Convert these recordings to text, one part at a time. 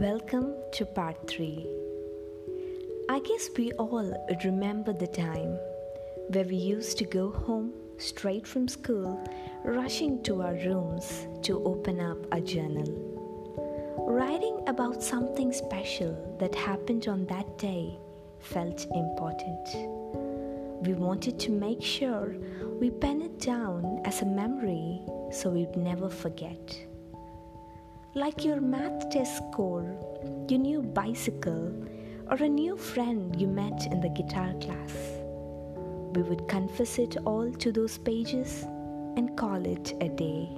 Welcome to part 3. I guess we all remember the time where we used to go home straight from school, rushing to our rooms to open up a journal. Writing about something special that happened on that day felt important. We wanted to make sure we pen it down as a memory so we'd never forget. Like your math test score, your new bicycle, or a new friend you met in the guitar class. We would confess it all to those pages and call it a day.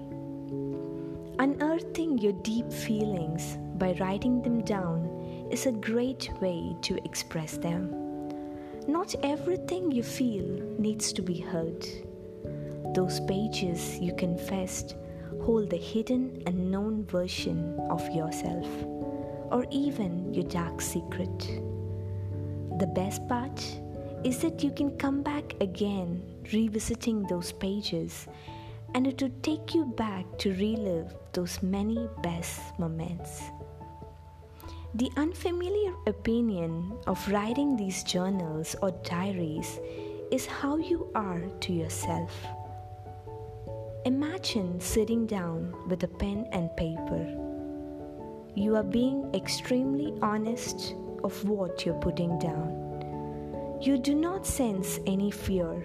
Unearthing your deep feelings by writing them down is a great way to express them. Not everything you feel needs to be heard. Those pages you confessed hold the hidden unknown version of yourself, or even your dark secret. The best part is that you can come back again revisiting those pages, and it would take you back to relive those many best moments. The unfamiliar opinion of writing these journals or diaries is how you are to yourself. Imagine sitting down with a pen and paper. You are being extremely honest of what you're putting down. You do not sense any fear.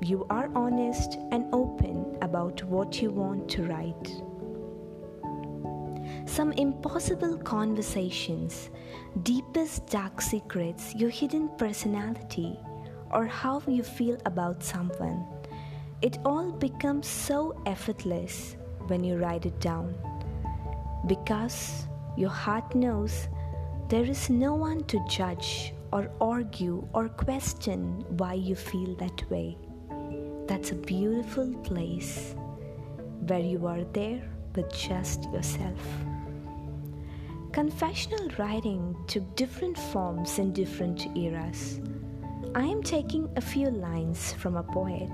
You are honest and open about what you want to write some impossible conversations, deepest dark secrets, your hidden personality, or how you feel about someone. It all becomes so effortless when you write it down. Because your heart knows there is no one to judge or argue or question why you feel that way. That's a beautiful place where you are there with just yourself. Confessional writing took different forms in different eras. I am taking a few lines from a poet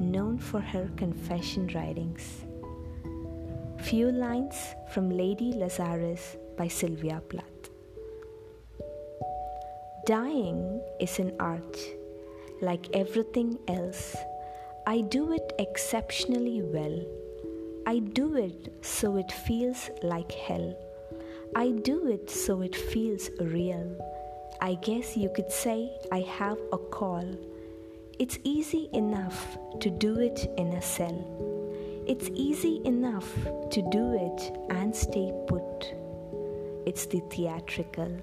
known for her confession writings. Few lines from Lady Lazarus by Sylvia Plath. Dying is an art. Like everything else, I do it exceptionally well. I do it so it feels like hell. I do it so it feels real. I guess you could say I have a call. It's easy enough to do it in a cell. It's easy enough to do it and stay put. It's the theatrical.